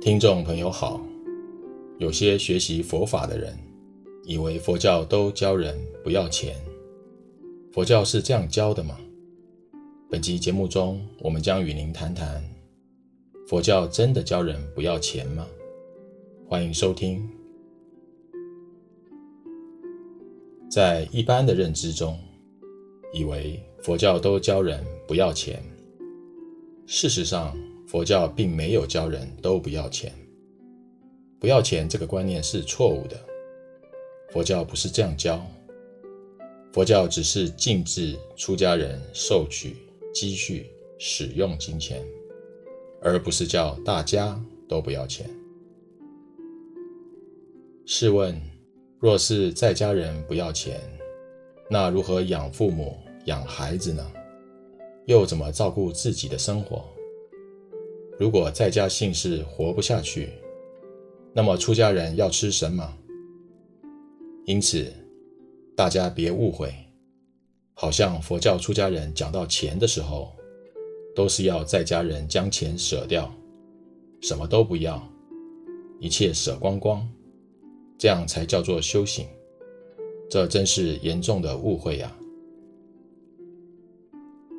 听众朋友好，有些学习佛法的人以为佛教都教人不要钱，佛教是这样教的吗？本集节目中，我们将与您谈谈，佛教真的教人不要钱吗？欢迎收听。在一般的认知中，以为佛教都教人不要钱，事实上，佛教并没有教人都不要钱，不要钱这个观念是错误的。佛教不是这样教，佛教只是禁止出家人收取积蓄、使用金钱，而不是叫大家都不要钱。试问，若是在家人不要钱，那如何养父母、养孩子呢？又怎么照顾自己的生活？如果在家姓氏活不下去，那么出家人要吃什么？因此，大家别误会，好像佛教出家人讲到钱的时候，都是要在家人将钱舍掉，什么都不要，一切舍光光，这样才叫做修行。这真是严重的误会呀！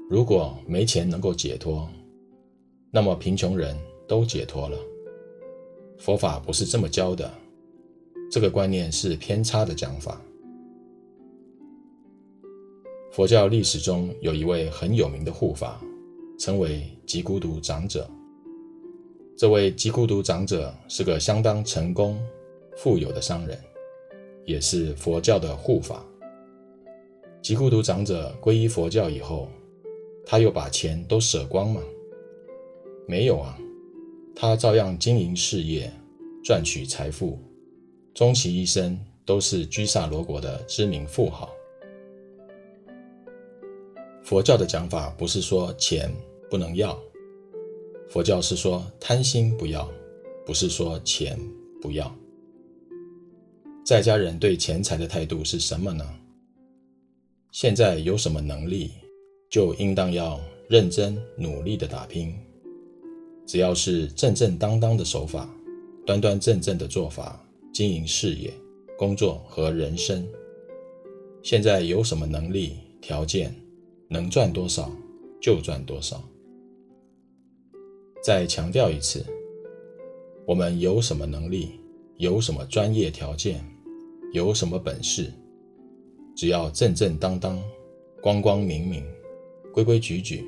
如果没钱能够解脱，那么贫穷人都解脱了。佛法不是这么教的，这个观念是偏差的讲法。佛教历史中有一位很有名的护法，称为吉孤独长者。这位吉孤独长者是个相当成功、富有的商人，也是佛教的护法。吉孤独长者皈依佛教以后，他又把钱都舍光吗？没有啊，他照样经营事业，赚取财富，终其一生都是居萨罗国的知名富豪。佛教的讲法不是说钱不能要，佛教是说贪心不要，不是说钱不要。在家人对钱财的态度是什么呢？现在有什么能力，就应当要认真努力的打拼。只要是正正当当的手法，端端正正的做法，经营事业、工作和人生，现在有什么能力、条件，能赚多少就赚多少。再强调一次，我们有什么能力，有什么专业条件，有什么本事，只要正正当当、光光明明、规规矩矩，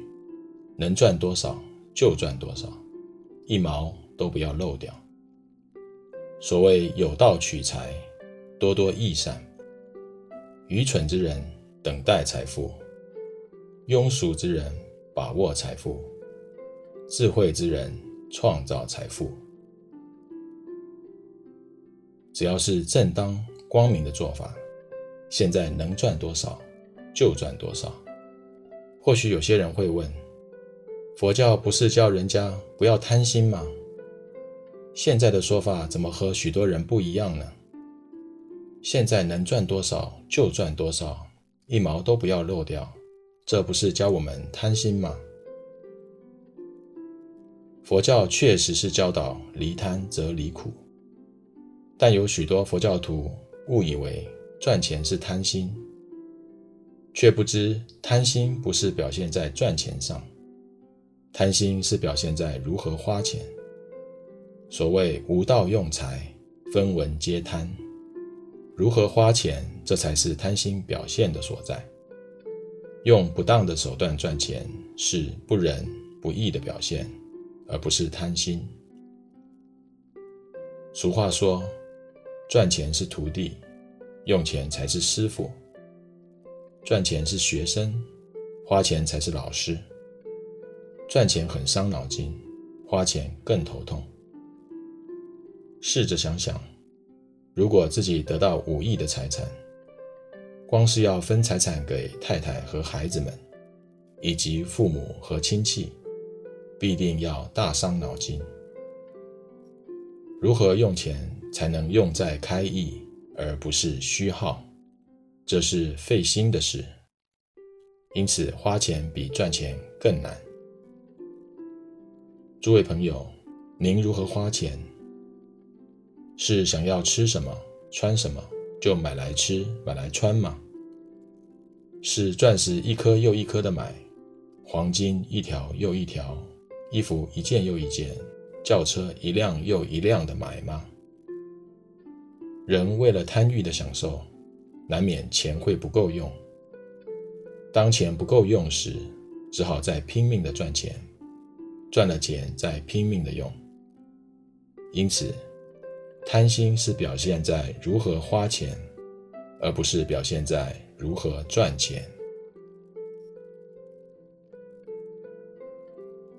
能赚多少就赚多少。一毛都不要漏掉。所谓有道取财，多多益善。愚蠢之人等待财富，庸俗之人把握财富，智慧之人创造财富。只要是正当光明的做法，现在能赚多少就赚多少。或许有些人会问，佛教不是教人家不要贪心吗？现在的说法怎么和许多人不一样呢？现在能赚多少就赚多少，一毛都不要漏掉，这不是教我们贪心吗？佛教确实是教导离贪则离苦，但有许多佛教徒误以为赚钱是贪心，却不知贪心不是表现在赚钱上。贪心是表现在如何花钱。所谓无道用财，分文皆贪。如何花钱，这才是贪心表现的所在。用不当的手段赚钱，是不仁不义的表现，而不是贪心。俗话说，赚钱是徒弟，用钱才是师傅。赚钱是学生，花钱才是老师。赚钱很伤脑筋，花钱更头痛。试着想想，如果自己得到五亿的财产，光是要分财产给太太和孩子们，以及父母和亲戚，必定要大伤脑筋。如何用钱才能用在开意，而不是虚耗？这是费心的事。因此，花钱比赚钱更难。诸位朋友，您如何花钱？是想要吃什么、穿什么就买来吃、买来穿吗？是钻石一颗又一颗的买，黄金一条又一条，衣服一件又一件，轿车一辆又一辆的买吗？人为了贪欲的享受，难免钱会不够用。当钱不够用时，只好再拼命的赚钱，赚了钱再拼命的用。因此，贪心是表现在如何花钱，而不是表现在如何赚钱。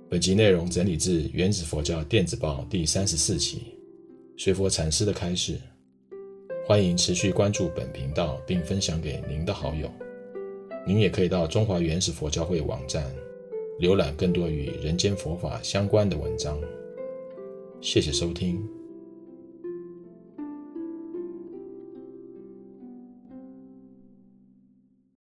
本集内容整理自《原始佛教电子报》第三十四期，随佛禅师的开示。欢迎持续关注本频道，并分享给您的好友。您也可以到中华原始佛教会网站浏览更多与人间佛法相关的文章。谢谢收听。